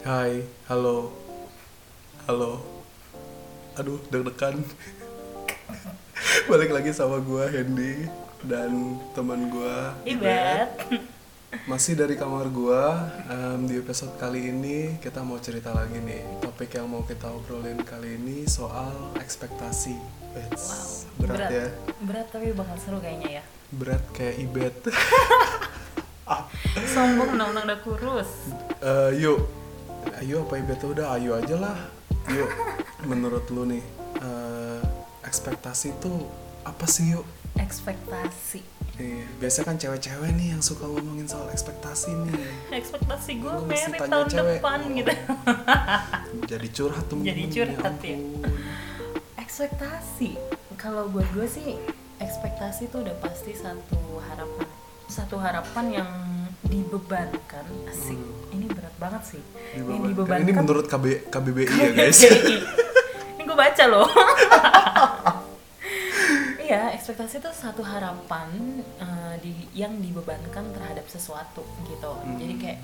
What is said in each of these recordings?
Hai, halo, halo. Aduh, deg-degan. Balik lagi sama gua Hendy dan teman gua Ibet. Masih dari kamar gua. Em, di episode kali ini kita mau cerita lagi nih. Topik yang mau kita obrolin kali ini soal ekspektasi. Wow, berat, ya. Berat tapi bakal seru kayaknya ya. Berat kayak Ibet. Sombong undang-undang udah kurus. Eh, yuk, ayo apa Ibet udah ayo aja lah. Yuk, menurut lu nih, eh, ekspektasi itu apa sih yuk? Ekspektasi. Iya, biasa kan cewek-cewek nih yang suka ngomongin soal ekspektasi nih. Ekspektasi gue merit tahun cewek. depan Oh. gitu. Jadi curhat tuh. Jadi curhat ya. Ekspektasi. Kalau buat gue sih ekspektasi itu udah pasti satu harapan. Satu harapan yang dibebankan. Asik. Hmm. Ini banget sih. Yang Dibebankan. dibebankan. Ini menurut KB, KBBI ya guys. Ini gue baca loh. Iya, ekspektasi itu satu harapan eh, di, yang dibebankan terhadap sesuatu gitu. Hmm. Jadi kayak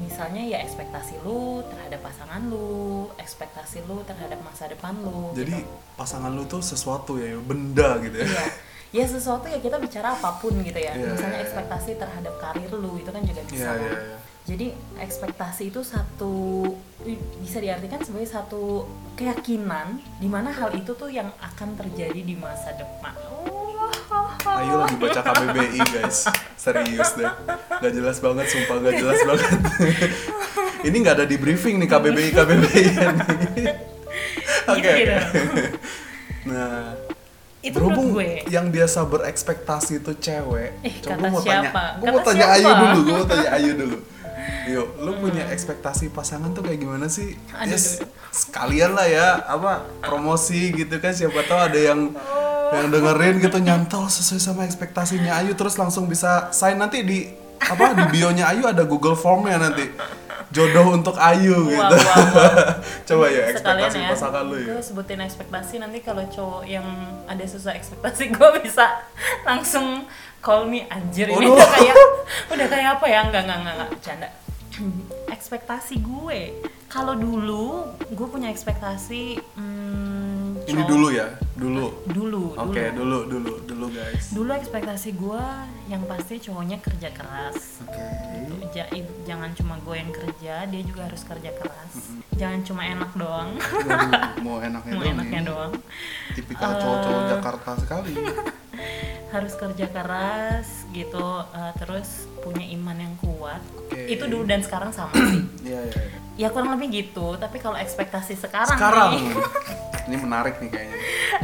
misalnya ya ekspektasi lu terhadap pasangan lu, ekspektasi lu terhadap masa depan lu. Jadi gitu. pasangan lu tuh sesuatu ya, benda gitu ya. iya. Ya sesuatu ya kita bicara apa pun gitu ya. Iya, misalnya iya, iya. ekspektasi terhadap karir lu itu kan juga bisa. Iya, iya, iya. Jadi ekspektasi itu satu bisa diartikan sebagai satu keyakinan di mana hal itu tuh yang akan terjadi di masa depan. Ayo lagi baca KBBI guys, serius deh, gak jelas banget, sumpah gak jelas banget. Ini nggak ada di briefing nih KBBI KBBI ini. Oke. Gitu, oke. gitu. Nah, Itu berhubung gue. yang biasa berekspektasi itu cewek, Eh, coba kata mau siapa? tanya, gue mau tanya siapa? Ayu dulu, gue mau tanya Ayu dulu. Yuk, lu punya ekspektasi pasangan tuh kayak gimana sih? Aduh, Yes, aduh. sekalian lah ya, apa promosi gitu kan? Siapa tahu ada yang Oh. yang dengerin gitu nyantol sesuai sama ekspektasinya Ayu terus langsung bisa sign nanti di apa di bionya Ayu ada Google Formnya nanti jodoh untuk Ayu Wah, gitu. wah, wah. Coba ya Sekalian ekspektasi ya, pasangan lu ya. gue sebutin ekspektasi nanti kalau cowok yang ada sesuai ekspektasi gue bisa langsung call me anjir ini Waduh. udah kayak udah kayak apa ya enggak enggak enggak, enggak. bercanda ekspektasi gue. Kalau dulu gue punya ekspektasi hmm, Ini cowok- dulu ya, dulu. dulu Oke, dulu dulu dulu dulu guys. dulu ekspektasi gue yang pasti cowoknya kerja keras Oke. Ja- jangan cuma gue yang kerja dia juga harus kerja keras jangan cuma enak doang Waduh, mau enaknya mau doang enaknya ini. doang Tipikal Eh. cowok-cowok Jakarta sekali. harus kerja keras gitu eh, terus punya iman yang kuat Oke. itu dulu dan sekarang sama sih Iya, iya. iya. ya kurang lebih gitu tapi kalau ekspektasi sekarang Sekarang nih, ini menarik nih kayaknya.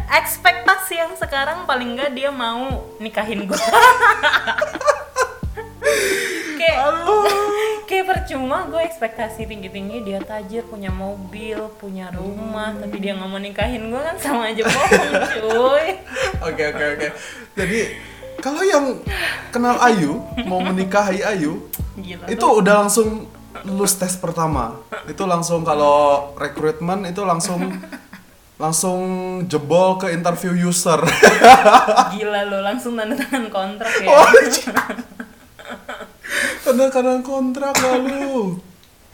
ekspektasi yang sekarang paling enggak dia mau nikahin gue kayak kayak percuma gue ekspektasi tinggi tinggi dia tajir punya mobil punya rumah tapi dia nggak mau nikahin gue kan sama aja bohong cuy Oke oke oke. Jadi kalau yang kenal Ayu mau menikahi Ayu Gila, itu udah langsung lulus tes pertama. Itu langsung kalau rekrutmen itu langsung langsung jebol ke interview user. gila lo langsung tanda tangan kontrak ya Oh, Karena karena kontrak lalu.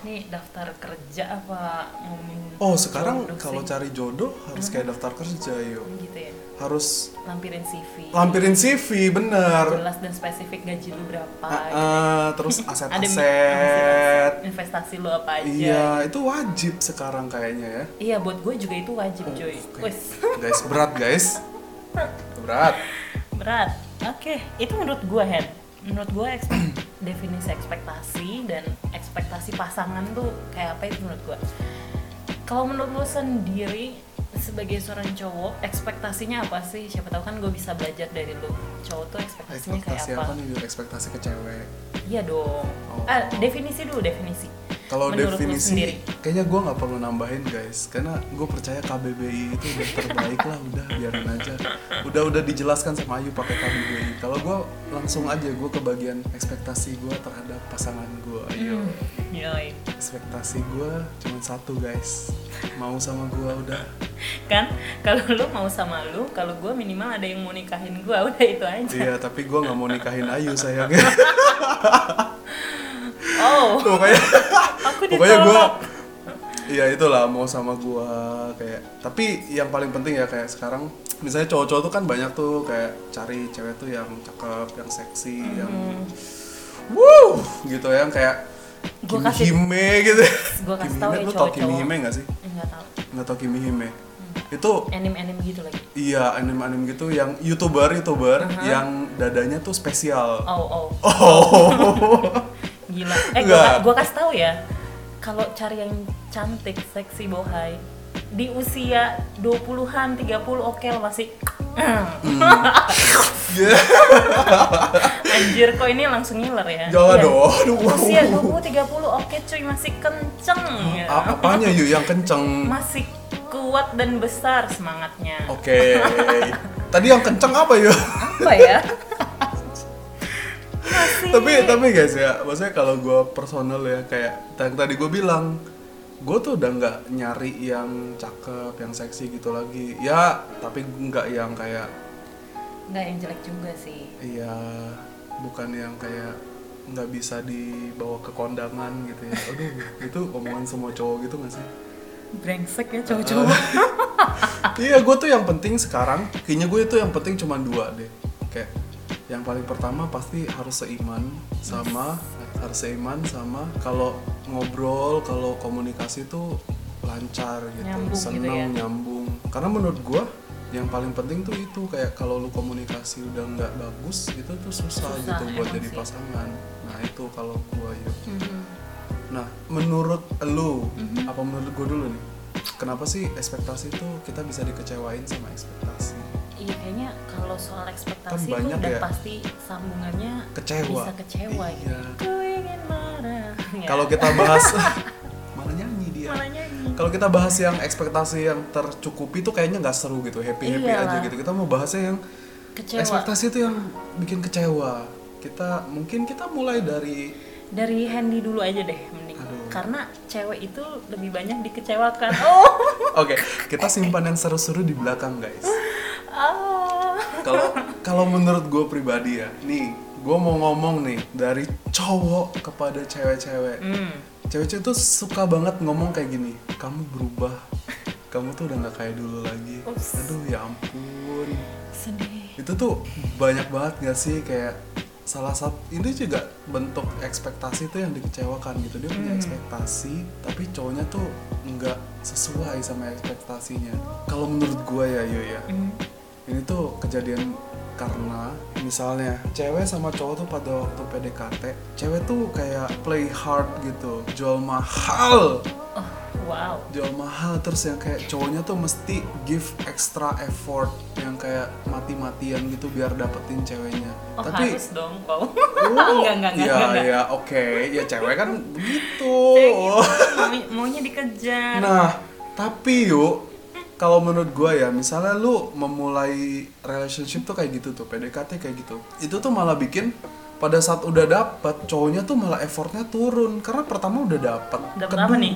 nih daftar kerja apa ngomongin Oh sekarang kalau cari jodoh harus kayak daftar kerja yuk. gitu ya Harus lampirin CV lampirin CV bener. jelas dan spesifik gaji lu berapa Ah, gitu. ah, terus aset-aset. investasi lu apa aja Iya, itu wajib sekarang kayaknya ya. iya buat gue juga itu wajib cuy Oke. Wes, Guys, berat guys. Berat. berat oke itu menurut gue head menurut gue ekspek- definisi ekspektasi dan ekspektasi pasangan tuh kayak apa itu menurut gue kalau menurut lu sendiri sebagai seorang cowok ekspektasinya apa sih siapa tahu kan gue bisa belajar dari lu cowok tuh ekspektasinya kayak Ekspektasi apa, apa nih? Ekspektasi ke cewek. iya dong Oh. ah definisi dulu definisi Kalau definisi, sendiri. kayaknya gue nggak perlu nambahin guys, karena gue percaya KBBI itu udah terbaik lah, udah biarin aja. Udah udah dijelaskan sama Ayu pakai KBBI. Kalau gue langsung aja gue ke bagian ekspektasi gue terhadap pasangan gue. Ayo, Yoi. Ekspektasi gue cuma satu guys, mau sama gue udah. kan? Kalau lu mau sama lu kalau gue minimal ada yang mau nikahin gue udah itu aja. Iya, tapi gue nggak mau nikahin Ayu sayangnya. oh. Pokoknya aku pokoknya gue ditolak ya itulah mau sama gua kayak tapi yang paling penting ya kayak sekarang misalnya cowok-cowok tuh kan banyak tuh kayak cari cewek tuh yang cakep yang seksi yang wuh! Gitu yang kayak Kimi kasih- Hime gitu. Gua kasih ya tau Kimi cowok-cowok. Hime gak sih? Nggak tahu nggak tau Kimi Hime. Itu anim-anim gitu lagi. Iya anime-anime gitu yang youtuber youtuber yang dadanya tuh spesial. Oh oh. Oh. Gila. Eh gua kasih tahu ya kalau cari yang cantik seksi bohai di usia 20-an 30 oke lah masih Yeah. anjir kok ini langsung ngiler ya jangan Iya. dong aduh usia 20 30 oke cuy masih kenceng ya. A- apanya yuk yang kenceng masih kuat dan besar semangatnya Oke. Tadi yang kenceng apa ya? apa ya masih tapi tapi guys ya, maksudnya kalau gue personal ya kayak yang tadi gue bilang, gue tuh udah nggak nyari yang cakep, yang seksi gitu lagi. Ya, tapi nggak yang kayak, nggak yang jelek juga sih iya bukan yang kayak nggak bisa dibawa ke kondangan gitu ya. Aduh, itu omongan semua cowok gitu gak sih? brengsek ya cowok-cowok Iya, gue tuh yang penting sekarang, kayaknya gue itu yang penting cuma dua deh. Kayak yang paling pertama pasti harus seiman sama seiman sama kalau ngobrol, kalau komunikasi tuh lancar gitu, Nyambung gitu seneng ya. nyambung. Karena menurut gue yang paling penting tuh itu kayak kalau lu komunikasi udah nggak bagus itu tuh susah, Susah, gitu buat jadi sih. pasangan. Nah itu kalau gue ya. Mhm. Nah, menurut lu, Mhm. apa menurut gue dulu nih? Kenapa sih ekspektasi itu kita bisa dikecewain sama ekspektasi? Iya kayaknya kalau soal ekspektasi Kan itu udah ya. pasti sambungannya Kecewa. bisa kecewa Iya. gitu. Ingin marah. Kalau kita bahas mana nyanyi dia. malah nyanyi. Kalau kita bahas yang ekspektasi yang tercukupi tuh kayaknya nggak seru gitu, happy happy Iyalah. aja gitu. Kita mau bahasnya yang Kecewa. ekspektasi itu yang bikin kecewa. Kita mungkin kita mulai dari Dari Handy dulu aja deh mending. Aduh. Karena cewek itu lebih banyak dikecewakan. Oh. Oke, kita simpan yang seru-seru di belakang guys. Ah. Kalau kalau menurut gue pribadi ya, nih gue mau ngomong nih dari cowok kepada cewek-cewek. Hmm. Cewek-cewek tuh suka banget ngomong kayak gini, kamu berubah, kamu tuh udah nggak kayak dulu lagi. Ups. Aduh ya ampun, Sedih. itu tuh banyak banget gak sih kayak salah satu ini juga bentuk ekspektasi tuh yang dikecewakan gitu dia punya ekspektasi tapi cowoknya tuh nggak sesuai sama ekspektasinya kalau menurut gue ya yo ya Hmm. ini tuh kejadian karena misalnya cewek sama cowok tuh pada waktu PDKT cewek tuh kayak play hard gitu jual mahal Oh, wow. jual mahal terus yang kayak cowoknya tuh mesti give extra effort yang kayak mati-matian gitu biar dapetin ceweknya Oh, tapi harus dong, Pau. Oh, enggak, enggak, enggak, ya enggak, ya oke ya cewek kan begitu Kayak gitu, mau- maunya dikejar. Nah, tapi yuk, kalau menurut gua ya, misalnya lu memulai relationship tuh kayak gitu tuh, PDKT kayak gitu. Itu tuh malah bikin pada saat udah dapet cowoknya tuh malah effortnya turun karena pertama udah dapet Dapet apa nih?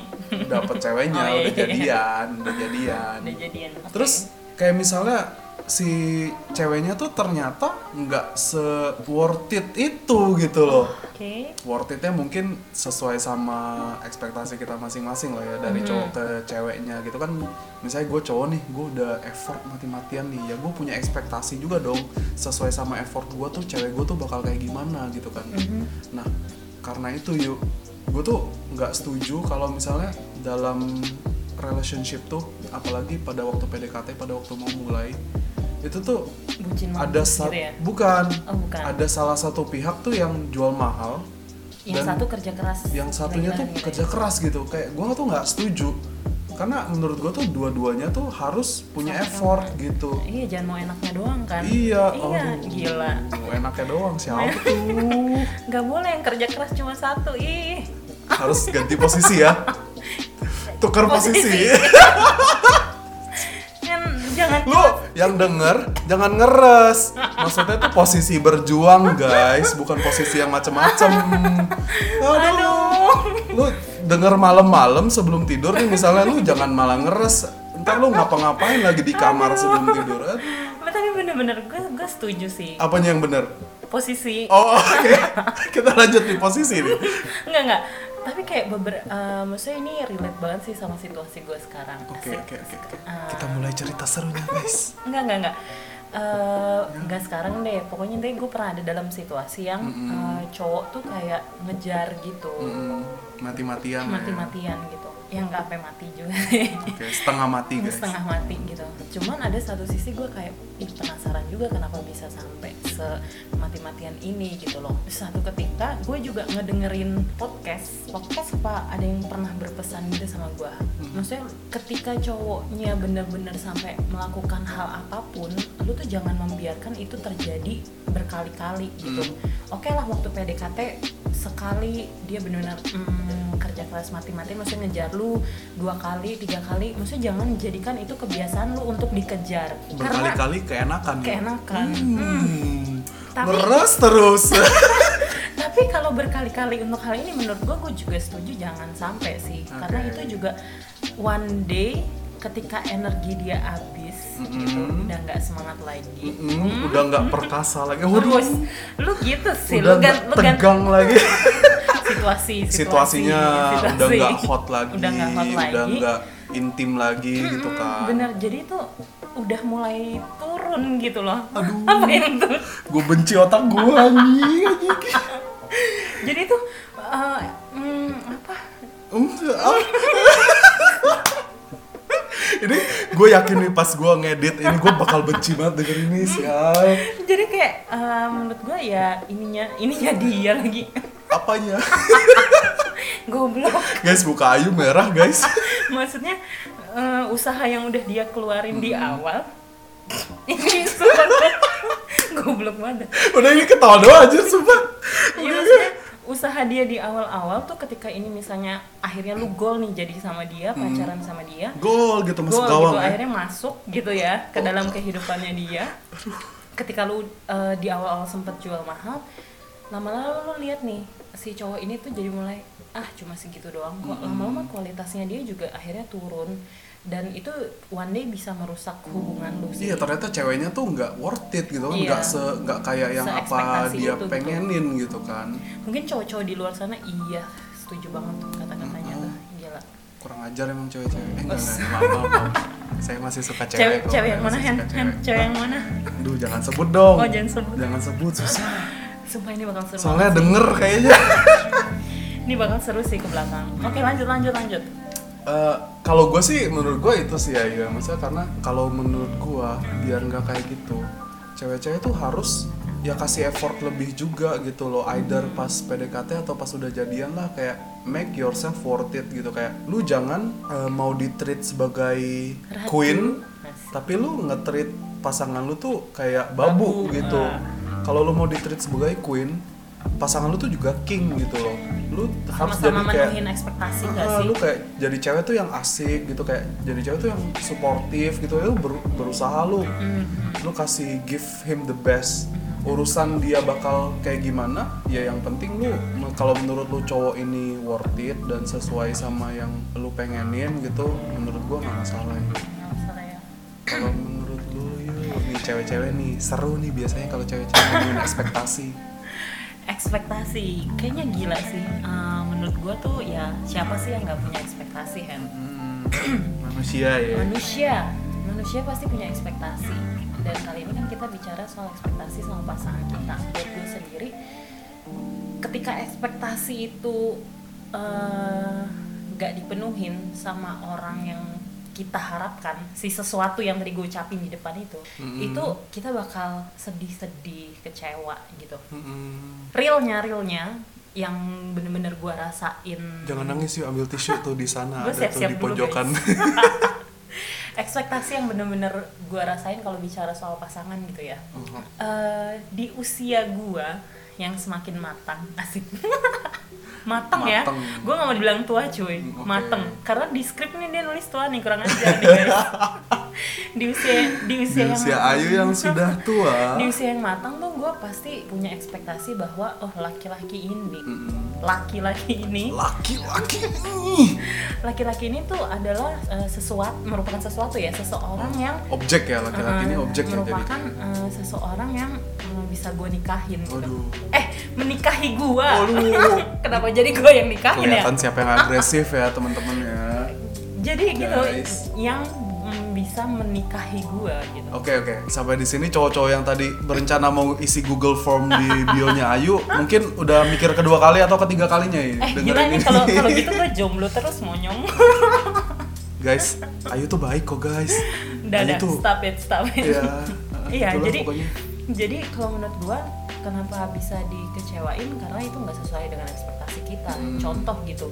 dapet ceweknya Oh, iya, udah iya. jadian udah jadian Udah jadian. Terus kayak misalnya si ceweknya tuh ternyata nggak se worth it itu gitu loh. Oke. worth itnya mungkin sesuai sama ekspektasi kita masing-masing lah ya dari cowok ke ceweknya gitu. Kan misalnya gue cowok nih gue udah effort mati-matian nih ya gue punya ekspektasi juga dong sesuai sama effort gue tuh cewek gue tuh bakal kayak gimana gitu kan. Nah karena itu yuk gue tuh nggak setuju kalau misalnya dalam relationship tuh apalagi pada waktu PDKT pada waktu mau mulai itu tuh Bucin ada sa- gitu ya. bukan Oh, bukan. ada salah satu pihak tuh yang jual mahal Yang dan satu kerja keras. yang satunya tuh Gimana, gimana? kerja keras gitu kayak gue tuh nggak setuju karena menurut gue tuh dua-duanya tuh harus punya Sama-sama. effort gitu Iya, jangan mau enaknya doang kan. iya Iya, aduh, gila. enaknya doang siapa tuh Gak boleh yang kerja keras cuma satu. Ih. harus ganti posisi ya tukar posisi, Kan lu yang denger jangan ngeres. Maksudnya tuh posisi berjuang guys. Bukan posisi yang macem-macem. Aduh, Aduh. lu denger malam-malam sebelum tidur nih misalnya lu jangan malah ngeres. Ntar lu ngapa-ngapain lagi di kamar sebelum tidur Aduh, Bah, tapi bener-bener gue gue setuju sih. Apanya yang bener? Posisi. Oh oke. Kita lanjut di posisi nih. Enggak enggak tapi kayak beber eh, maksudnya ini relate banget sih sama situasi gue sekarang Oke oke oke. Ah. Kita mulai cerita serunya guys. Enggak, enggak, enggak. Eh, enggak sekarang deh. Pokoknya deh gue pernah ada dalam situasi yang eh, cowok tuh kayak ngejar gitu. Mm, Mati-matian. lah ya. Mati-matian gitu. Yang enggak sampai mati juga. Oke setengah mati guys. Setengah mati gitu. Cuman ada satu sisi gue kayak ih penasaran juga kenapa bisa sampai semati-matian ini gitu loh. Satu ketika gue juga ngedengerin podcast. Podcast apa ada yang pernah berpesan gitu sama gue. Maksudnya ketika cowoknya bener-bener sampai melakukan hal apa pun, lu tuh jangan membiarkan itu terjadi berkali-kali gitu. Oke lah waktu PDKT sekali dia benar-benar mm, kerja keras mati-matian maksudnya ngejar lu dua kali tiga kali maksudnya jangan jadikan itu kebiasaan lu untuk dikejar karena Berkali-kali keenakan. ya? keenakan Hmm. Tapi- Ngeres terus. tapi kalau berkali-kali untuk hal ini menurut gua gue juga setuju jangan sampai sih karena Oke. itu juga one day ketika energi dia habis gitu Mm-mm. udah nggak semangat lagi Mm, udah nggak perkasa lagi. Waduh. terus lu gitu sih udah lu gan, lu gan tegang lagi. situasi situasi Situasinya situasi. udah nggak hot lagi. udah nggak hot lagi udah nggak intim lagi gitu Mm-mm, kan. bener jadi itu udah mulai turun gitu loh Aduh. apa yang tuh Gue benci otak gue anjing. anjing. jadi tuh eh, hmm, apa Hmm, ah. ini gue yakin nih pas gue ngedit ini gue bakal benci banget denger ini sial jadi kayak eh, menurut gue ya ininya ininya dia lagi apanya? Goblok. Guys buka ayu merah guys. Maksudnya eh, usaha yang udah dia keluarin di awal. Ini goblok banget. Udah ini ketawa doang aja sumpah. Iya maksudnya usaha dia di awal-awal tuh ketika ini misalnya akhirnya lu gol nih jadi sama dia pacaran sama dia. Gol gitu masuk gawang gitu ya akhirnya masuk gitu ya ke dalam kehidupannya dia. Ketika lu eh, di awal-awal sempet jual mahal lama-lama lu lihat nih si cowok ini tuh jadi mulai ah cuma segitu doang kok. Lama-lama kualitasnya dia juga akhirnya turun. Dan itu one day bisa merusak hubungan lu sih. Iya ternyata ceweknya tuh nggak worth it gitu. Kan Iya. nggak se nggak kayak yang apa dia itu gitu. pengenin gitu kan. Mungkin cowok-cowok di luar sana iya setuju banget tuh kata-katanya tuh. Gila. Kurang ajar emang cewek-cewek. Eh, enggak enggak maaf, maaf, saya masih suka cewek cewek kok, cewek yang mana Hen? cewek yang mana? Aduh jangan sebut dong. Oh, jangan sebut. jangan sebut susah sumpah ini bakal seru soalnya sih. denger kayaknya ini bakal seru sih ke belakang oke lanjut lanjut lanjut Eh, kalau gue sih menurut gue itu sih ya, ya maksudnya karena kalau menurut gue biar nggak kayak gitu cewek-cewek tuh harus ya kasih effort lebih juga gitu loh either pas PDKT atau pas udah jadian lah kayak make yourself worth it gitu kayak lu jangan eh, mau di treat sebagai Ratu. queen. Tapi lu nge-treat pasangan lu tuh kayak babu, Babu, gitu ah. kalau lu mau di treat sebagai queen pasangan lu tuh juga king gitu loh lu harus jadi sama-sama kayak menuhin ekspektasi gak Ah, sih lu kayak jadi cewek tuh yang asik gitu kayak jadi cewek tuh yang suportif gitu lu ber- berusaha lu Hmm. lu kasih give him the best urusan dia bakal kayak gimana ya yang penting lu kalau menurut lu cowok ini worth it dan sesuai sama yang lu pengenin gitu menurut gua nggak ya Masalah ya. Kalau menurut lu yuk. Nih cewek-cewek nih seru nih biasanya kalau cewek-cewek ngomongin ekspektasi. Ekspektasi kayaknya gila sih. Eh, menurut gua tuh ya siapa sih yang nggak punya ekspektasi Hmm, manusia ya. Manusia. Manusia pasti punya ekspektasi. Dan kali ini kan kita bicara soal ekspektasi sama pasangan kita. Buat gue sendiri ketika ekspektasi itu eh, nggak dipenuhin sama orang yang kita harapkan si sesuatu yang tadi gue ucapin di depan itu Mm-mm. itu kita bakal sedih-sedih kecewa gitu Mm-mm. realnya realnya yang bener-bener gue rasain Jangan nangis yuk ambil tisu tuh di sana ada tuh siap-siap di dulu, pojokan. ekspektasi yang bener-bener gue rasain kalau bicara soal pasangan gitu ya Oh, Eh, di usia gue yang semakin matang asik matang ya Mateng. gue gak mau dibilang tua cuy oke. mateng karena di skrip nih dia nulis tua nih kurang ajar nih guys di usia di Di usia, yang usia Ayu yang sudah tua. di usia yang matang tuh gue pasti punya ekspektasi bahwa oh laki-laki ini laki-laki ini Laki-laki nih. laki-laki ini tuh adalah eh, sesuatu merupakan sesuatu ya seseorang yang Objek ya laki-laki ini eh, objek ya jadi. merupakan eh, seseorang yang bisa gue nikahin gitu. Waduh. eh menikahi gue kenapa jadi gue yang nikahin ya Kelihatan siapa yang agresif ya teman-teman ya. jadi gitu Guys. yang mm, bisa menikahi gue gitu Oke oke, sampai di sini cowok-cowok yang tadi berencana mau isi Google Form di bionya Ayu, mungkin udah mikir kedua kali atau ketiga kalinya ya eh nih kalau kalau gitu gue jomblo terus monyong guys, Ayu tuh baik kok guys. udah Ayu tuh, stop it stop it ya, Iya, itulah jadi pokoknya. Jadi kalau menurut gua kenapa bisa dikecewain karena itu nggak sesuai dengan ekspektasi kita. Hmm. Contoh gitu.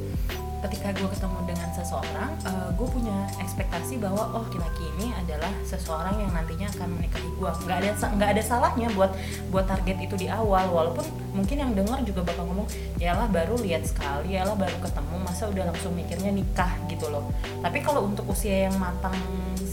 Ketika gue ketemu dengan seseorang, gue punya ekspektasi bahwa oh laki-laki ini adalah seseorang yang nantinya akan menikahi gue. Nggak ada nggak ada salahnya buat buat target itu di awal, walaupun mungkin yang dengar juga bakal ngomong, yalah baru lihat sekali, yalah baru ketemu, masa udah langsung mikirnya nikah gitu loh. Tapi kalau untuk usia yang matang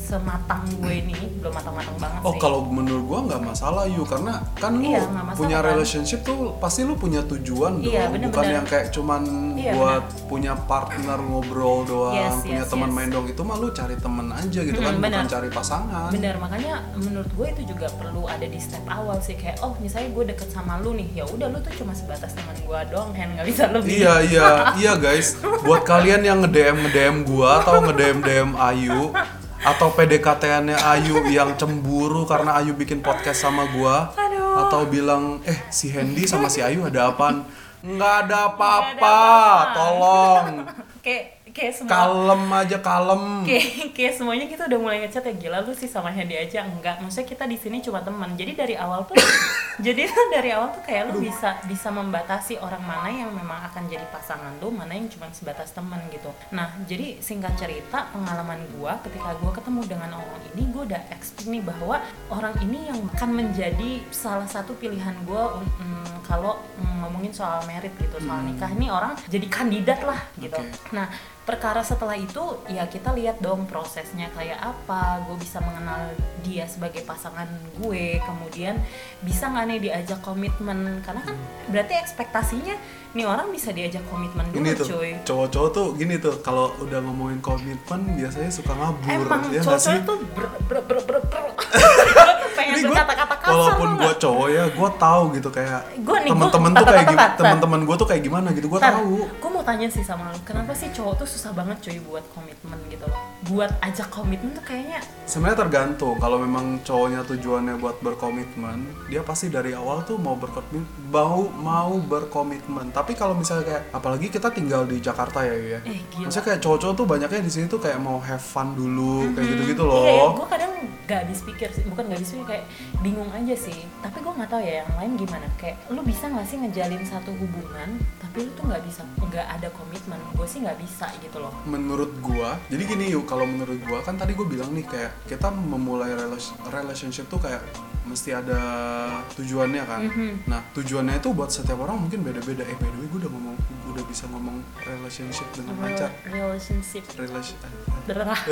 sematang gue ini belum matang-matang banget Oh sih. kalau menurut gua nggak masalah Yu karena kan lu Iya, punya kan? relationship tuh pasti lu punya tujuan dong Iya, bener, bukan bener. yang kayak cuman Iya, buat punya partner ngobrol doang Yes, punya yes, teman yes. main dong itu mah lu cari temen aja gitu kan Mm-mm, bukan bener. cari pasangan Bener, makanya menurut gue itu juga perlu ada di step awal sih kayak oh misalnya gue deket sama lu nih ya udah lu tuh cuma sebatas teman gue doang kan nggak bisa lebih Iya iya iya guys. Buat kalian yang nge-DM nge-DM gua atau nge-DM DM Ayu atau PDKT-annya Ayu yang cemburu karena Ayu bikin podcast sama gua Aduh. atau bilang eh si Hendy sama si Ayu ada apaan? Nggak ada apa-apa, Nggak ada apa-apa. tolong. kayak kayak semua Kalem aja kalem. kayak kayak semuanya kita udah mulai ngechat ya gila lu sih sama Hendy aja enggak maksudnya kita di sini cuma teman jadi dari awal tuh jadi tuh dari awal tuh kayak lu bisa bisa membatasi orang mana yang memang akan jadi pasangan lu mana yang cuma sebatas teman gitu nah jadi singkat cerita pengalaman gua ketika gua ketemu dengan orang ini gua udah expect nih bahwa orang ini yang akan menjadi salah satu pilihan gua mm, kalau mm, ngomongin soal merit gitu soal Hmm. nikah ini orang jadi kandidat lah gitu Oke. Nah, perkara setelah itu ya kita lihat dong prosesnya kayak apa. Gue bisa mengenal dia sebagai pasangan gue, kemudian bisa nggak nih diajak komitmen? Karena kan berarti ekspektasinya nih orang bisa diajak komitmen dulu, Ini tuh cuy. cowok-cowok tuh gini tuh kalau udah ngomongin komitmen biasanya suka ngabur Emang ya cowok-cowok tuh ber ber ber ber, ber. pengen berkata-kata kasar walaupun gue cowok ya gue tahu gitu kayak temen-temen tuh kayak gimana temen-temen gue tuh kayak gimana gitu gue tahu. gue mau tanya sih sama lu, kenapa sih cowok tuh susah banget cuy buat komitmen gitu loh? Buat ajak komitmen tuh kayaknya sebenarnya tergantung kalau memang cowoknya tujuannya buat berkomitmen dia pasti dari awal tuh mau berkomitmen mau mau berkomitmen. Tapi kalau misalnya kayak apalagi kita tinggal di Jakarta ya ya. Eh, gila. maksudnya kayak cowok-cowok tuh banyaknya di sini tuh kayak mau have fun dulu kayak gitu-gitu Iya, iya loh gue kadang gak habis pikir sih, bukan gak habis pikir kayak bingung aja sih. Tapi gue nggak tahu ya yang lain gimana. Kayak lu bisa nggak sih ngejalin satu hubungan, tapi lu tuh nggak bisa, nggak ada komitmen. Gue sih nggak bisa gitu loh. menurut gua jadi gini yuk kalau menurut gua kan tadi gua bilang nih kayak kita memulai relationship tuh kayak mesti ada tujuannya kan Mhm. nah tujuannya itu buat setiap orang mungkin beda-beda eh by the way gua udah ngomong gua udah bisa ngomong relationship dengan lancar Rel- Relationship. relation Derah.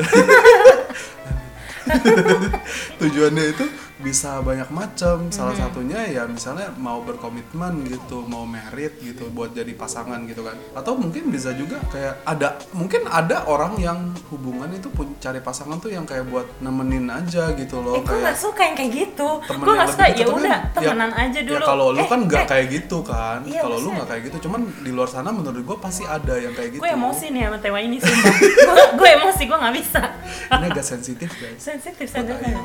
tujuannya itu bisa banyak macam salah Mhm. satunya ya misalnya mau berkomitmen gitu mau merit gitu buat jadi pasangan gitu kan atau mungkin bisa juga kayak ada mungkin ada orang yang hubungan itu pun cari pasangan tuh yang kayak buat nemenin aja gitu loh Eh, gue kayak gak suka yang kayak gitu. Gue gak suka, ya udah kan temenan aja dulu. ya kalau lu Eh, kan nggak eh, kayak gitu kan Iya, kalau lu nggak kayak gitu cuman di luar sana menurut gua pasti ada yang kayak gitu Gue emosi nih sama tema ini sumpah. Gue- gue emosi, gue gak bisa. ini agak sensitif guys sensitif sensitif.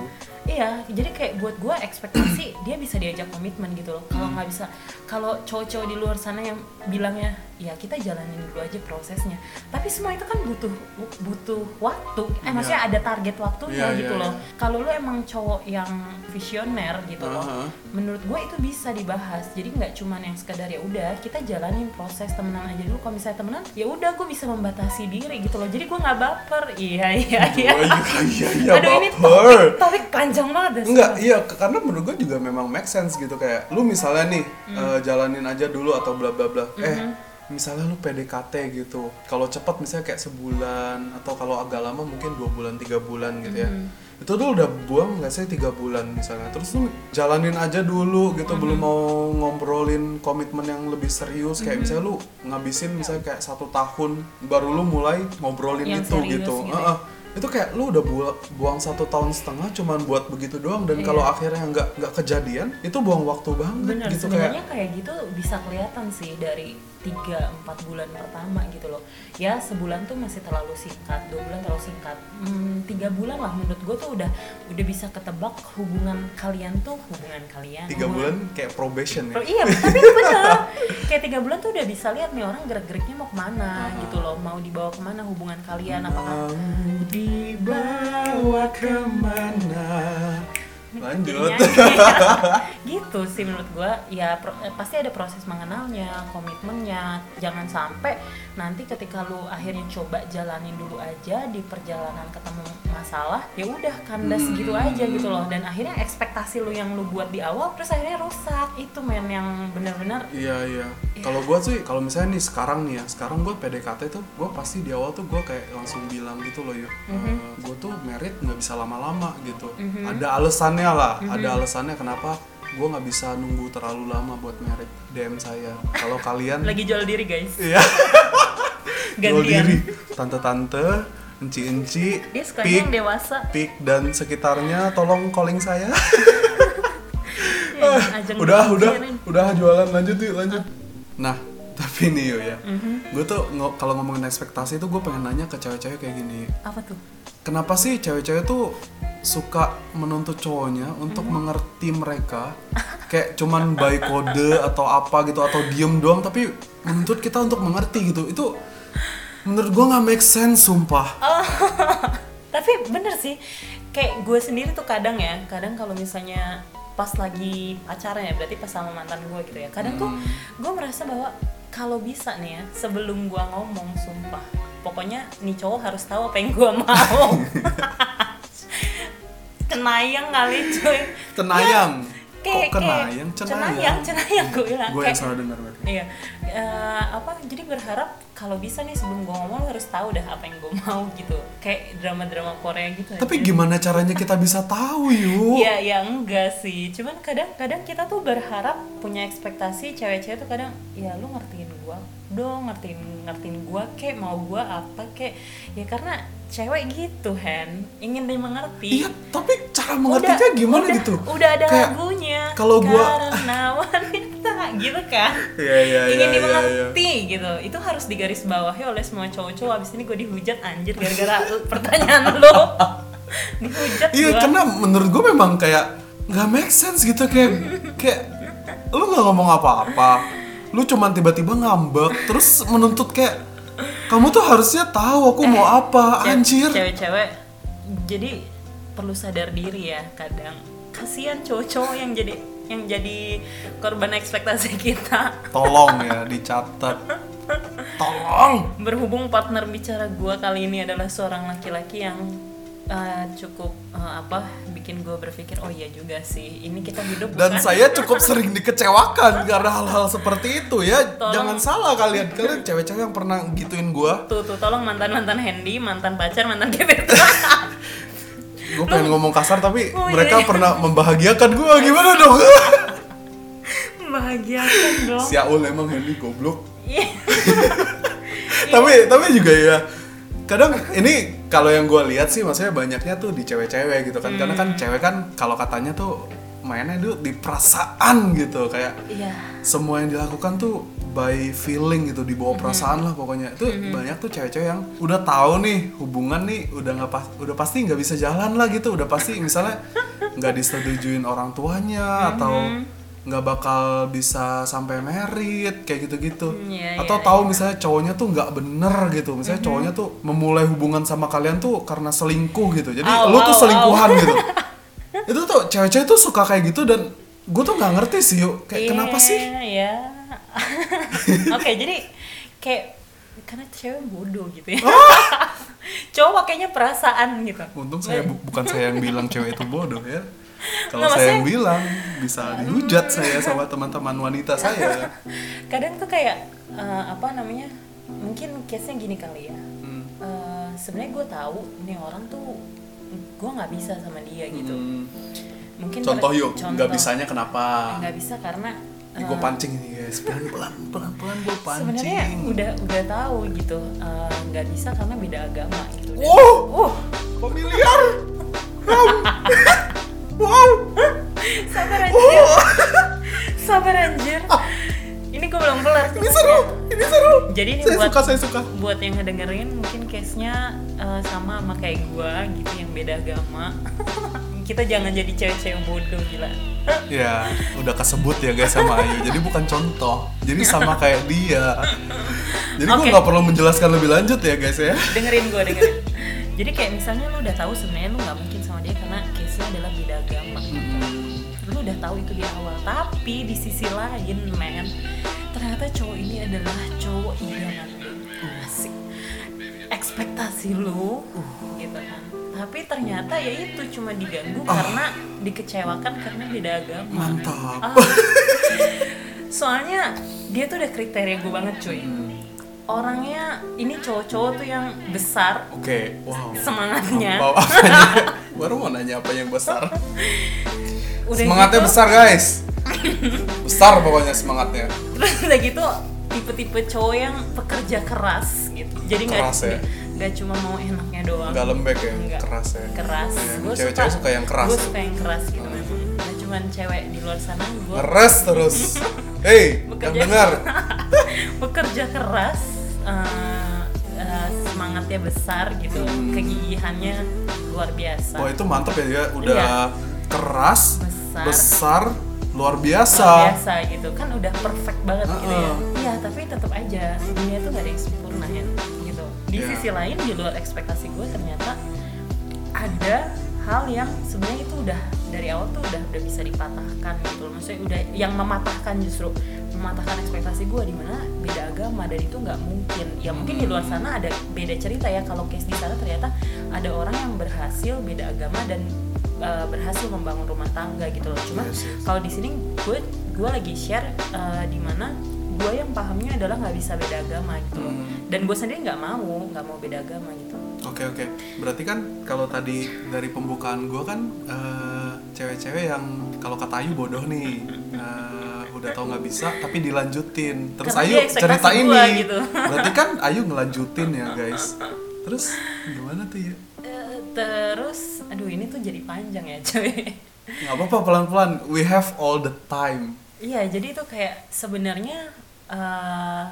Iya jadi kayak buat gue ekspektasi dia bisa diajak komitmen gitu loh. Kalau nggak bisa kalau cowok-cowok di luar sana yang bilangnya ya kita jalanin dulu aja prosesnya tapi semua itu kan butuh butuh waktu eh Iya. maksudnya ada target waktunya Iya, gitu iya, loh kalau lu emang cowok yang visioner gitu loh Aha. menurut gue itu bisa dibahas jadi nggak cuman yang sekedar ya udah kita jalanin proses temenan aja dulu kalau misalnya temenan ya udah gue bisa membatasi diri gitu loh jadi gue nggak baper iya iya iya Oh, iya iya iya Aduh ini topik, topik panjang banget Enggak, sumpah. iya karena menurut gue juga memang make sense gitu kayak lu misalnya nih Hmm. eh, jalanin aja dulu atau bla bla bla. Eh, Mm-hmm. Misalnya lu PDKT gitu. Kalau cepat misalnya kayak sebulan atau kalau agak lama mungkin dua bulan tiga bulan gitu ya. Mm-hmm. Itu tuh udah buang nggak sih tiga bulan misalnya. Terus lu jalanin aja dulu gitu belum Mm-hmm. mau ngobrolin komitmen yang lebih serius kayak Mm-hmm. misalnya lu ngabisin misalnya kayak satu tahun baru lu mulai ngobrolin Yang itu gitu. gitu ya. Itu kayak lu udah buang, buang satu tahun setengah cuman buat begitu doang dan Iya. kalau akhirnya nggak nggak kejadian itu buang waktu banget Bener, gitu kayak sebenarnya kayak gitu bisa kelihatan sih dari 3-4 bulan pertama gitu loh. Ya sebulan tuh masih terlalu singkat dua bulan terlalu singkat. Hmm, tiga bulan lah menurut gue tuh udah udah bisa ketebak hubungan kalian tuh hubungan kalian. Tiga bulan kayak probation ya? Pro- iya tapi itu bener. Kayak tiga bulan tuh udah bisa lihat nih orang gerak-geriknya mau ke mana gitu loh. Mau dibawa ke mana hubungan kalian apakah mau dibawa ke mana lanjut gitu sih menurut gua ya pro- eh, pasti ada proses mengenalnya komitmennya jangan sampai nanti ketika lu akhirnya coba jalanin dulu aja di perjalanan ketemu masalah ya udah kandas Hmm. gitu aja gitu loh dan akhirnya ekspektasi lu yang lu buat di awal terus akhirnya rusak itu men yang benar-benar Iya iya. Iya. Kalau gua sih, kalau misalnya nih sekarang nih ya, sekarang gua PDKT tuh, gua pasti di awal tuh gua kayak langsung bilang gitu loh ya, Mhm. gue tuh merit nggak bisa lama-lama gitu. Mhm. Ada alasannya lah, Mhm. ada alasannya kenapa gua nggak bisa nunggu terlalu lama buat merit. DM saya. Kalau kalian, lagi jual diri guys iya, jual diri, tante-tante, enci-enci, dia sukanya pik, yang dewasa pik dan sekitarnya, tolong calling saya. Ya, ajang udah udah dipikirin. udah jualan lanjut yuk lanjut nah tapi nih yo ya Mhm. gue tuh kalau ngomongin ekspektasi tuh gue pengen nanya ke cewek-cewek kayak gini apa tuh kenapa sih cewek-cewek tuh suka menuntut cowoknya untuk Mhm. mengerti mereka? Kayak cuman by kode atau apa gitu atau diem doang tapi menuntut kita untuk mengerti gitu. Itu menurut gue nggak make sense sumpah. Tapi bener sih. Kayak gue sendiri tuh kadang ya kadang kalau misalnya pas lagi pacaran ya berarti pas sama mantan gue gitu ya. Kadang tuh Hmm. gue merasa bahwa kalau bisa nih ya sebelum gue ngomong sumpah pokoknya nih cowok harus tahu apa yang gue mau kenayang kali cuy tenayang kayak kok kenayang cenayang cenayang cenayang gue bilang gue yang salah dengar berarti Iya, Eh, apa? Jadi berharap kalau bisa nih sebelum gue ngomong lo harus tahu dah apa yang gue mau gitu. Kayak drama-drama Korea gitu. tapi aja. gimana caranya kita bisa tahu yuk Iya, ya enggak sih. Cuman kadang-kadang kita tuh berharap punya ekspektasi cewek-cewek tuh kadang ya lu ngertiin gua dong, ngertiin ngertiin gua kek mau gua apa kek. Ya karena cewek gitu, Hen. Ingin dimengerti. Iya, tapi cara mengertinya gimana udah, gitu? Udah ada Kayak, lagunya. kalau gua- karena wanita gitu kan. Iya, iya, ingin iya, dimengerti gitu. Itu harus digarisbawahi oleh semua cowok-cowok. Abis ini gue dihujat anjir gara-gara pertanyaan lo. dihujat Iya, gua. karena menurut gue memang kayak nggak make sense gitu kayak kayak lu nggak ngomong apa-apa, lu cuman tiba-tiba ngambek, terus menuntut kayak kamu tuh harusnya tahu aku mau apa, anjir. Cewek-cewek jadi perlu sadar diri ya kadang. Kasihan cowok-cowok yang jadi yang jadi korban ekspektasi kita. Tolong ya dicatat. Tolong. Berhubung partner bicara gua kali ini adalah seorang laki-laki yang uh, cukup uh, apa bikin gue berpikir oh iya juga sih ini kita hidup Dan bukan saya cukup sering dikecewakan karena hal-hal seperti itu ya. Tolong. Jangan salah kalian, kalian cewek-cewek yang pernah gituin gua. tuh tuh tolong mantan mantan Handy mantan pacar mantan gebetan Gue pengen ngomong kasar tapi Oh, iya, mereka iya. pernah membahagiakan gua gimana dong? membahagiakan dong Siaul emang Hendy goblok. Iya. tapi tapi juga ya kadang ini kalau yang gue lihat sih maksudnya banyaknya tuh di cewek-cewek gitu kan. Karena kan Hmm. cewek kan kalau katanya tuh mainnya dulu di perasaan gitu. Kayak iya. semua yang dilakukan tuh by feeling gitu di bawah perasaan lah pokoknya. Itu banyak tuh cewek-cewek yang udah tahu nih hubungan nih udah nggak pas udah pasti nggak bisa jalan lah gitu. Udah pasti misalnya nggak disetujuin orang tuanya atau nggak bakal bisa sampai merit kayak gitu-gitu. Hmm, iya, atau iya, tahu misalnya cowoknya tuh nggak bener gitu. Misalnya cowoknya tuh memulai hubungan sama kalian tuh karena selingkuh gitu. Jadi Au, lu tuh selingkuhan gitu. Itu tuh cewek-cewek tuh suka kayak gitu dan gue tuh nggak ngerti sih yuk. Kayak kenapa sih? Iya. Oke, jadi kayak karena cewek bodoh gitu ya. Ah! Cowok kayaknya perasaan gitu. untung saya bu- bukan saya yang bilang cewek itu bodoh ya kalau saya yang bilang bisa dihujat saya sama teman-teman wanita saya Kadang tuh kayak eh, apa namanya? Mungkin case-nya gini kali ya. Hmm. Eh, Sebenarnya gue tahu nih orang tuh gue nggak bisa sama dia gitu. Hmm. Mungkin contoh yuk nggak bisanya kenapa nggak bisa karena Ih, gue pancing ini guys pelan pelan pelan pelan gue sebenarnya pancing udah udah tahu gitu eh, nggak bisa karena beda agama gitu. wow Uh, familiar. wow. Sabar anjir. Sabar anjir. Ini gue belum kelar. Ini seru. Ini seru. Jadi ini saya buat suka saya suka. buat yang ngedengerin mungkin case nya eh, sama sama kayak gue gitu yang beda agama. Kita jangan jadi cewek-cewek bodoh gila. Ya udah kesebut ya guys sama Ayu. Jadi bukan contoh. Jadi sama kayak dia. Jadi gue Oke. nggak perlu menjelaskan lebih lanjut ya guys ya. Dengerin gue dengerin jadi kayak misalnya lu udah tahu sebenarnya lu nggak mungkin sama dia karena case nya adalah beda agama. Lu udah tahu itu di awal tapi di sisi lain men ternyata cowok ini adalah cowok lu asik. Ekspektasi lu gitu kan. Tapi ternyata ya itu cuma diganggu karena dikecewakan karena beda agama. Mantap. Ah. soalnya dia tuh udah kriteria gue banget cuy orangnya ini cowok-cowok tuh yang besar. Oke wow. Semangatnya. Wow, baru mau nanya apa yang besar. Udah semangatnya gitu, besar guys. Besar pokoknya semangatnya. Terus udah gitu tipe-tipe cowok yang pekerja keras gitu. Jadi nggak Keras ya? nggak cuma mau enaknya doang. Nggak lembek ya? Enggak. keras ya? Keras. Iya, cewek-cewek suka yang keras gue suka yang keras gitu memang. Nggak cuma cewek di luar sana gue ngeres terus hei yang Bekerja. dengar bekerja keras eh, eh, semangatnya besar gitu Hmm. kegigihannya luar biasa wah itu mantep ya dia udah Iya. keras Besar. besar luar biasa luar biasa gitu kan udah perfect banget gitu ya iya tapi tetap aja dunia tuh gak ada yang sempurna ya gitu di Iya. sisi lain di luar ekspektasi gue ternyata ada hal yang sebenarnya itu udah dari awal tuh udah udah bisa dipatahkan gitu loh. Maksudnya udah yang mematahkan justru mematahkan ekspektasi gue di mana beda agama dan itu nggak mungkin. Ya mungkin di luar sana ada beda cerita ya kalau case di sana ternyata ada orang yang berhasil beda agama dan uh, berhasil membangun rumah tangga gitu loh. Cuma Yes, yes. kalau di sini gue gue lagi share uh, di mana gue yang pahamnya adalah nggak bisa beda agama gitu loh. Hmm. dan gue sendiri nggak mau nggak mau beda agama gitu. Oke oke, berarti kan kalau tadi dari pembukaan gue kan eh, cewek-cewek yang kalau kata Ayu bodoh nih, eh, udah tau nggak bisa tapi dilanjutin. Terus Karena Ayu cerita gua ini, gitu. berarti kan Ayu ngelanjutin ya guys. Terus gimana tuh ya? Eh, terus aduh ini tuh jadi panjang ya cuy Nggak apa-apa pelan-pelan. We have all the time. iya jadi itu kayak sebenarnya eh,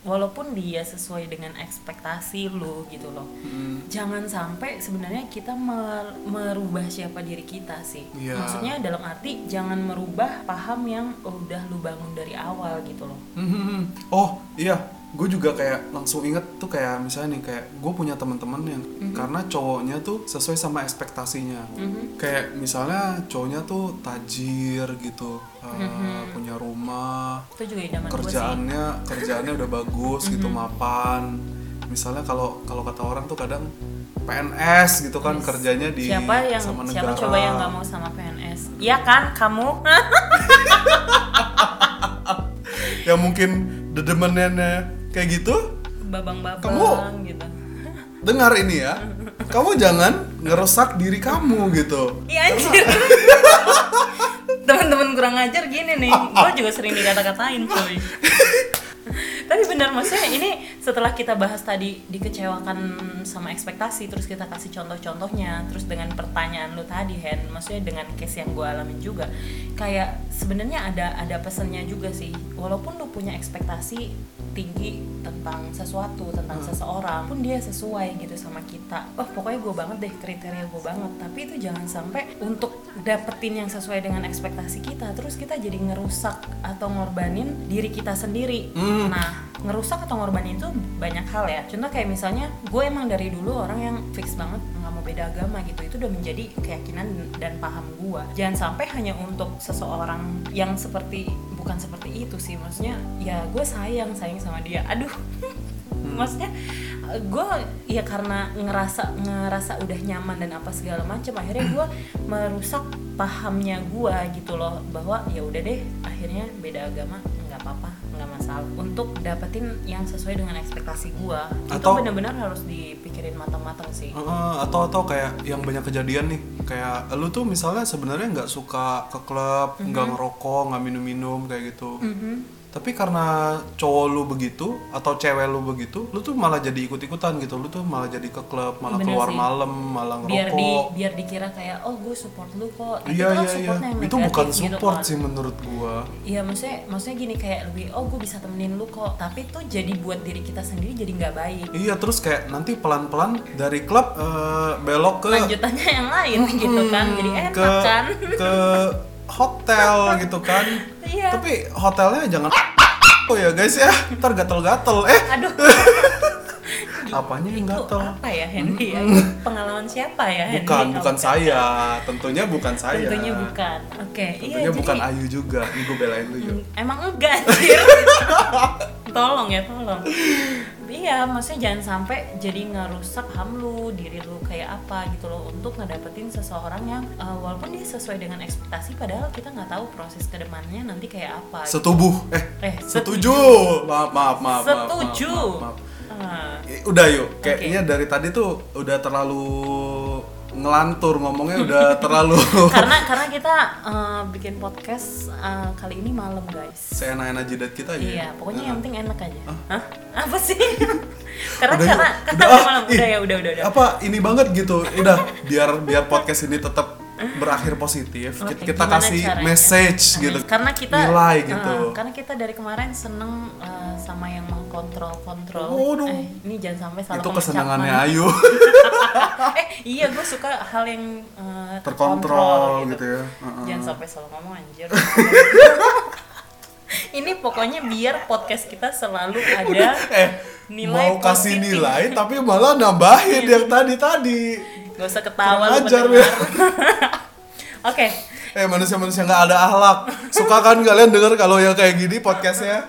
walaupun dia sesuai dengan ekspektasi lu gitu loh. Hmm, jangan sampai sebenarnya kita mer- merubah siapa diri kita sih. Iya. maksudnya dalam arti jangan merubah paham yang udah lu bangun dari awal gitu loh. Hmm, Oh iya, gue juga kayak langsung inget tuh kayak misalnya nih kayak gue punya teman-teman yang karena cowoknya tuh sesuai sama ekspektasinya. Mhm. Kayak misalnya cowoknya tuh tajir gitu, uh, punya rumah, itu juga idaman gue sih kerjaannya kerjaannya udah bagus gitu mapan. Misalnya kalau kalau kata orang tuh kadang PNS gitu kan Yes. kerjanya di siapa yang sama siapa negara. coba yang nggak mau sama PNS iya kan kamu yang mungkin dedemennya kayak gitu? Babang-babang Kamu- gitu. dengar ini ya. Kamu jangan ngerusak diri kamu gitu. Iya anjir. Teman-teman kurang ajar gini nih. Gue juga sering dikata-katain cuy tapi benar maksudnya ini setelah kita bahas tadi dikecewakan sama ekspektasi terus kita kasih contoh-contohnya terus dengan pertanyaan lu tadi Hen maksudnya dengan case yang gue alamin juga kayak sebenarnya ada ada pesannya juga sih. Walaupun lu punya ekspektasi tinggi tentang sesuatu tentang seseorang pun dia sesuai gitu sama kita. Oh pokoknya gue banget deh kriteria gue banget. Tapi itu jangan sampai untuk dapetin yang sesuai dengan ekspektasi kita terus kita jadi ngerusak atau ngorbanin diri kita sendiri. Hmm. nah ngerusak atau ngorbanin itu banyak hal ya. Contoh kayak misalnya gue emang dari dulu orang yang fix banget nggak mau beda agama gitu. Itu udah menjadi keyakinan dan paham gue. Jangan sampai hanya untuk seseorang yang seperti bukan seperti itu sih. Maksudnya ya gue sayang sayang sama dia. Aduh. Maksudnya gue ya karena ngerasa ngerasa udah nyaman dan apa segala macam akhirnya gue merusak pahamnya gue gitu loh. Bahwa ya udah deh akhirnya beda agama nggak masalah. Untuk dapetin yang sesuai dengan ekspektasi gue itu Atau- benar-benar harus dipikirin matang-matang sih. Heeh, atau atau kayak yang banyak kejadian nih kayak lu tuh misalnya sebenarnya nggak suka ke klub nggak ngerokok nggak minum-minum kayak gitu. Mhm. Tapi karena cowok lu begitu atau cewek lu begitu lu tuh malah jadi ikut-ikutan gitu. Lu tuh malah jadi ke klub malah Bener keluar sih. malam malah biar di ngerokok. biar dikira kayak oh gue support lu kok. Tapi iya itu kan iya iya. yang itu bukan gitu support kan. sih menurut gua. Iya maksudnya maksudnya gini kayak lebih oh gue bisa temenin lu kok. Tapi tuh jadi buat diri kita sendiri jadi nggak baik. Iya terus kayak nanti pelan-pelan dari klub eh, belok ke lanjutannya yang lain gitu kan jadi enak ke kan. ke hotel gitu kan. Iya. tapi hotelnya jangan oh ya guys ya. Ntar gatel-gatel. Eh. Aduh. Apanya yang gatel? apa ya Henry? Ya pengalaman siapa ya Henry? Bukan bukan Oke. saya. Tentunya bukan saya. Tentunya bukan. Oke tentunya iya bukan jadi Ayu juga. Ini gue belain lu yuk emang enggak anjir. Tolong ya tolong iya maksudnya jangan sampai jadi ngerusak ham lu diri lu kayak apa gitu loh untuk ngedapetin seseorang yang uh, walaupun dia sesuai dengan ekspektasi padahal kita nggak tahu proses ke depannya nanti kayak apa gitu. setubuh. Eh, eh setuju. maaf maaf maaf maaf, setuju. maaf, maaf, maaf. Ah, Eh, udah yuk. Kayaknya dari tadi tuh udah terlalu ngelantur ngomongnya udah terlalu karena karena kita uh, bikin podcast uh, kali ini malam guys seenak-enak jidat kita aja Iya, ya. pokoknya Nah. yang penting enak aja. Hah? Apa sih? karena Udah, karena karena Udah, ah, malam. Udah ya, udah udah udah. apa ini banget gitu udah biar biar podcast ini tetap berakhir positif Oke, kita gimana kasih caranya? message Nah, gitu Karena kita nilai eh, gitu karena kita dari kemarin seneng eh, sama yang mengkontrol-kontrol. Waduh. Eh, ini jangan sampai salah itu kesenangannya Ayu eh, iya, gue suka hal yang eh, terkontrol gitu ya Heeh. Jangan sampai salah ngomong anjir. ini pokoknya biar podcast kita selalu ada eh nilai mau kasih positif. nilai tapi malah nambahin yang tadi tadi Gak usah ketawa Kurang lu ajar, ya. Oke, eh manusia-manusia nggak ada akhlak suka kan kalian denger kalau yang kayak gini podcastnya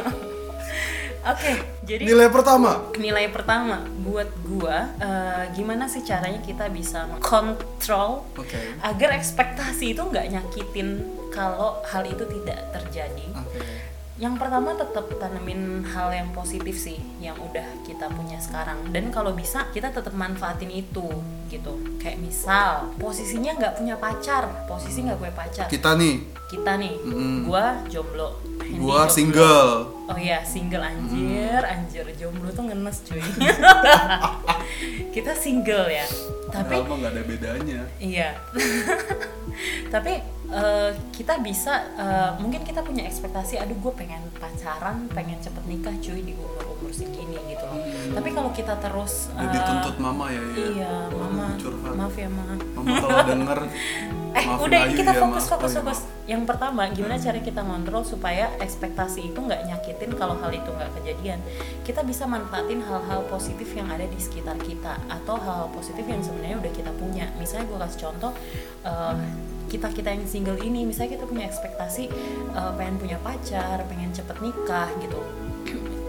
oke. Jadi nilai pertama nilai pertama buat gua eh, gimana sih caranya kita bisa kontrol oke agar ekspektasi itu nggak nyakitin kalau hal itu tidak terjadi. oke Yang pertama tetap tanemin hal yang positif sih yang udah kita punya sekarang dan kalau bisa kita tetap manfaatin itu gitu. Kayak misal posisinya nggak punya pacar, posisi nggak punya pacar. kita nih Kita nih, Mm-mm. gua jomblo. Hendy gua jomblo. single Oh iya, single anjir, anjir jomblo tuh ngenes cuy. kita single ya. Tapi Padahal mah nggak ada bedanya iya. Tapi eh, kita bisa eh, mungkin kita punya ekspektasi aduh gue pengen pacaran, pengen cepet nikah cuy di umur-umur segini gitu loh. Tapi kalau kita terus eh, dituntut mama ya ya Iya, mama. curhat. Maaf ya, Ma. mama kalau denger Eh, maafin udah Ayu kita ya, fokus Ma. fokus fokus. Yang pertama, gimana cara kita ngontrol supaya ekspektasi itu nggak nyakitin kalau hal itu nggak kejadian. Kita bisa manfaatin hal-hal positif yang ada di sekitar kita atau hal-hal positif yang sebenarnya udah kita punya. Misalnya gue kasih contoh kita kita yang single ini, misalnya kita punya ekspektasi eh, pengen punya pacar, pengen cepet nikah gitu.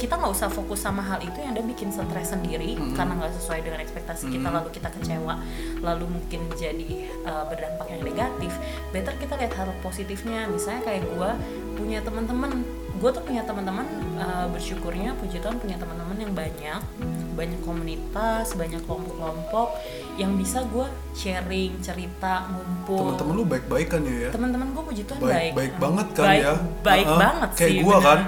Kita nggak usah fokus sama hal itu yang ada bikin stres sendiri Mm-mm. karena nggak sesuai dengan ekspektasi kita Mm-mm. lalu kita kecewa lalu mungkin jadi uh, berdampak yang negatif better kita lihat hal positifnya misalnya kayak gue punya teman-teman gue tuh punya teman-teman uh, bersyukurnya puji Tuhan punya teman-teman yang banyak. Banyak komunitas banyak kelompok-kelompok yang bisa gue sharing cerita ngumpul. Teman-teman lu baik-baik kan ya? Teman-teman gue puji Tuhan baik baik. baik banget kan baik, ya? baik Heeh. banget kayak bener. kan?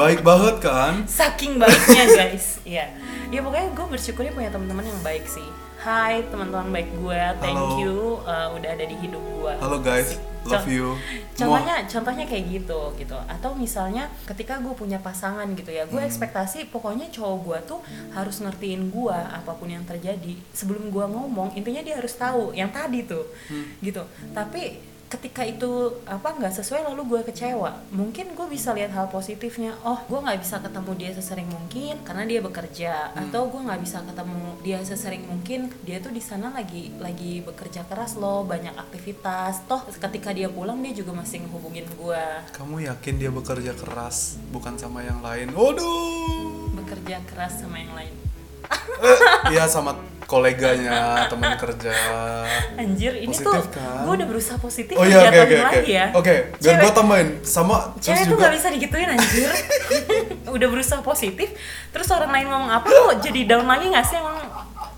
Baik banget kan? Saking baiknya guys. Ya ya pokoknya gue bersyukurnya punya teman-teman yang baik sih Hai teman-teman baik gue. Thank Halo. you uh, udah ada di hidup gue halo guys. Love you. Contohnya contohnya kayak gitu gitu. Atau misalnya ketika gue punya pasangan gitu ya gue Hmm. ekspektasi pokoknya cowok gue tuh harus ngertiin gue apa pun yang terjadi. Sebelum gue ngomong intinya dia harus tahu yang tadi tuh Hmm. gitu. Tapi ketika itu apa nggak sesuai lalu gue kecewa. Mungkin gue bisa lihat hal positifnya. Oh gue nggak bisa ketemu dia sesering mungkin karena dia bekerja. Hmm. atau gue nggak bisa ketemu dia sesering mungkin dia tuh di sana lagi lagi bekerja keras loh banyak aktivitas. Toh ketika dia pulang dia juga masih ngehubungin gue. Kamu yakin dia bekerja keras bukan sama yang lain? Waduh! Bekerja keras sama yang lain iya sama koleganya teman kerja. Anjir ini Positif, tuh kan? gue udah berusaha positif oh iya oke oke lagi ya. Oke biar Cewek- gua tambahin. Sama Cewek tuh juga. gak bisa digituin anjir. Udah berusaha positif Terus orang lain ngomong apa Lo jadi down lagi gak sih? Emang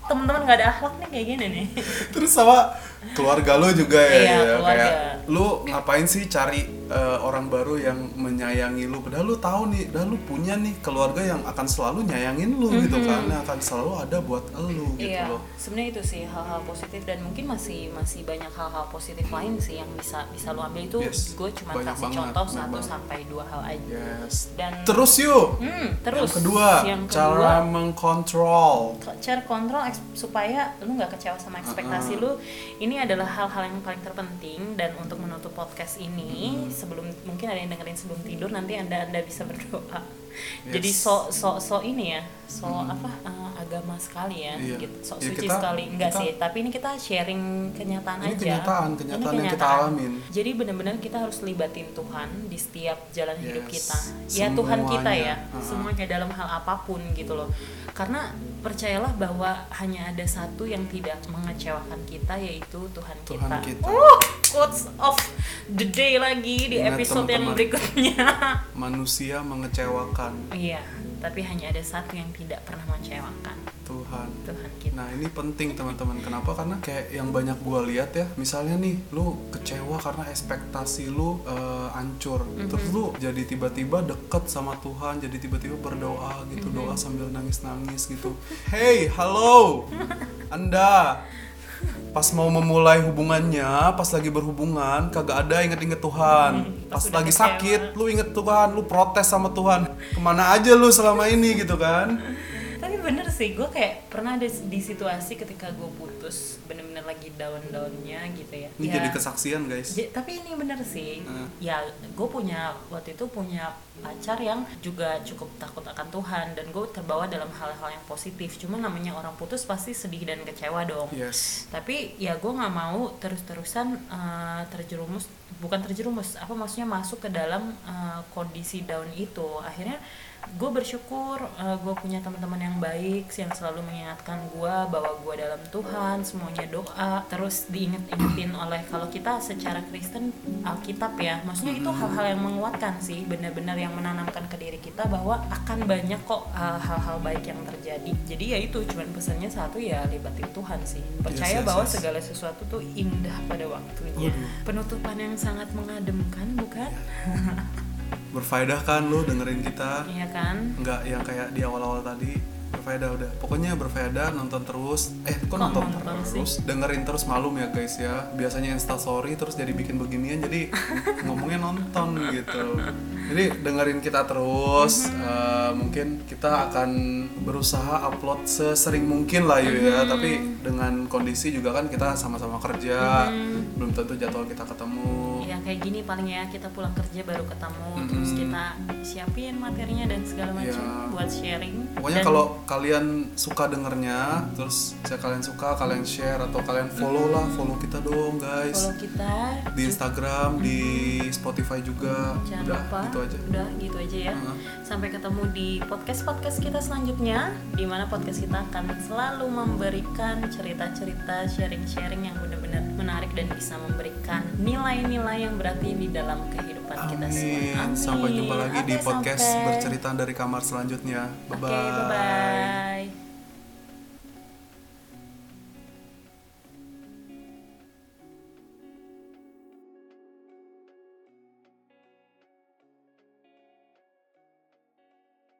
temen-temen gak ada akhlak nih kayak gini nih. Terus sama keluarga lu juga ya, Iya, ya. keluarga. kayak lu ngapain sih cari eh, orang baru yang menyayangi lu. Padahal lu tahu nih padahal lu punya nih keluarga yang akan selalu nyayangin lu gitu kan yang akan selalu ada buat lu gitu iya loh. sebenarnya itu sih hal-hal positif dan mungkin masih masih banyak hal-hal positif lain sih yang bisa bisa lu ambil. Itu Yes, gue cuma banyak kasih banget, contoh satu sampai dua hal aja. Yes. Dan terus yuk! Hmm, terus. yang kedua, yang cara kedua mengkontrol cara kontrol supaya lu nggak kecewa sama ekspektasi lu. Ini adalah hal-hal yang paling terpenting dan untuk menutup podcast ini sebelum mungkin ada yang dengerin sebelum tidur nanti anda anda bisa berdoa jadi so so so ini ya so apa eh, agama sekali ya Iya. gitu so Ya, suci kita- sekali enggak kita- sih tapi ini kita sharing kenyataan Ini aja kenyataan, Ini kenyataan yang kita alamin. jadi benar-benar kita harus libatin Tuhan di setiap jalan hidup Yes. kita ya Tuhan kita ya Semuanya. Uh-uh. semuanya dalam hal apa pun gitu loh karena percayalah bahwa hanya ada satu yang tidak mengecewakan kita yaitu Tuhan, Tuhan kita. kita. Uh, quotes of the day lagi di Ingat, episode yang teman-teman. berikutnya. manusia mengecewakan Iya, tapi hanya ada satu yang tidak pernah mengecewakan Tuhan Tuhan kita. Nah ini penting teman-teman Kenapa? Karena kayak yang banyak gua lihat ya Misalnya nih Lu kecewa karena ekspektasi lu eh, hancur Mhm. Terus lu jadi tiba-tiba deket sama Tuhan Jadi tiba-tiba berdoa gitu Mhm. Doa sambil nangis-nangis gitu Hey halo Anda Pas mau memulai hubungannya Pas lagi berhubungan Kagak ada inget-inget Tuhan. Hmm, pas Pas lagi kecewa. sakit Lu inget Tuhan Lu protes sama Tuhan. Ke mana aja lu selama ini gitu kan bener sih, gue kayak pernah ada di situasi ketika gue putus bener-bener lagi down-downnya gitu ya. Ini Ya, jadi kesaksian guys. Ja- tapi ini bener sih. Hmm. ya gue punya waktu itu punya pacar yang juga cukup takut akan Tuhan dan gue terbawa dalam hal-hal yang positif. Cuma namanya orang putus pasti sedih dan kecewa dong. Yes. Tapi ya gue nggak mau terus-terusan eh, terjerumus bukan terjerumus apa maksudnya masuk ke dalam eh, kondisi down itu. Akhirnya gue bersyukur gue punya teman-teman yang baik yang selalu mengingatkan gue bahwa gue dalam Tuhan semuanya doa. Terus diinget-ingetin oleh kalau kita secara Kristen Alkitab ya. Maksudnya itu hal-hal yang menguatkan sih benar-benar yang menanamkan ke diri kita bahwa akan banyak kok uh, hal-hal baik yang terjadi. Jadi ya itu cuman pesannya satu ya libatin Tuhan sih. Percaya yes, bahwa yes. segala sesuatu tuh indah pada waktunya. Penutupan yang sangat mengademkan bukan berfaedah kan lu dengerin kita? Iya kan? Nggak yang kayak di awal-awal tadi. Berfaedah udah. Pokoknya berfaedah nonton terus. Eh kok, Kok nonton, nonton terus? dengerin terus malum ya guys ya. Biasanya instastory terus jadi bikin beginian jadi ngomongnya nonton gitu. Jadi dengerin kita terus. Eh, mungkin kita akan berusaha upload sesering mungkin lah Yu, ya tapi dengan kondisi juga kan kita sama-sama kerja. Belum tentu jadwal kita ketemu kayak gini paling ya kita pulang kerja baru ketemu terus kita siapin materinya dan segala macam Iya. buat sharing Pokoknya Dan- kalau kalian suka dengernya, terus saya kalian suka, kalian share atau kalian follow lah, follow kita dong guys. follow kita Di Instagram, di Spotify juga. jangan Udah, lupa gitu aja. udah gitu aja ya Heeh. sampai ketemu di podcast podcast kita selanjutnya di mana podcast kita akan selalu memberikan cerita-cerita sharing-sharing yang benar-benar menarik dan bisa memberikan nilai-nilai yang berarti di dalam kehidupan kita semua Amin. Sampai jumpa lagi di Oke, podcast sampai. bercerita dari kamar selanjutnya. Bye Oke, bye bye.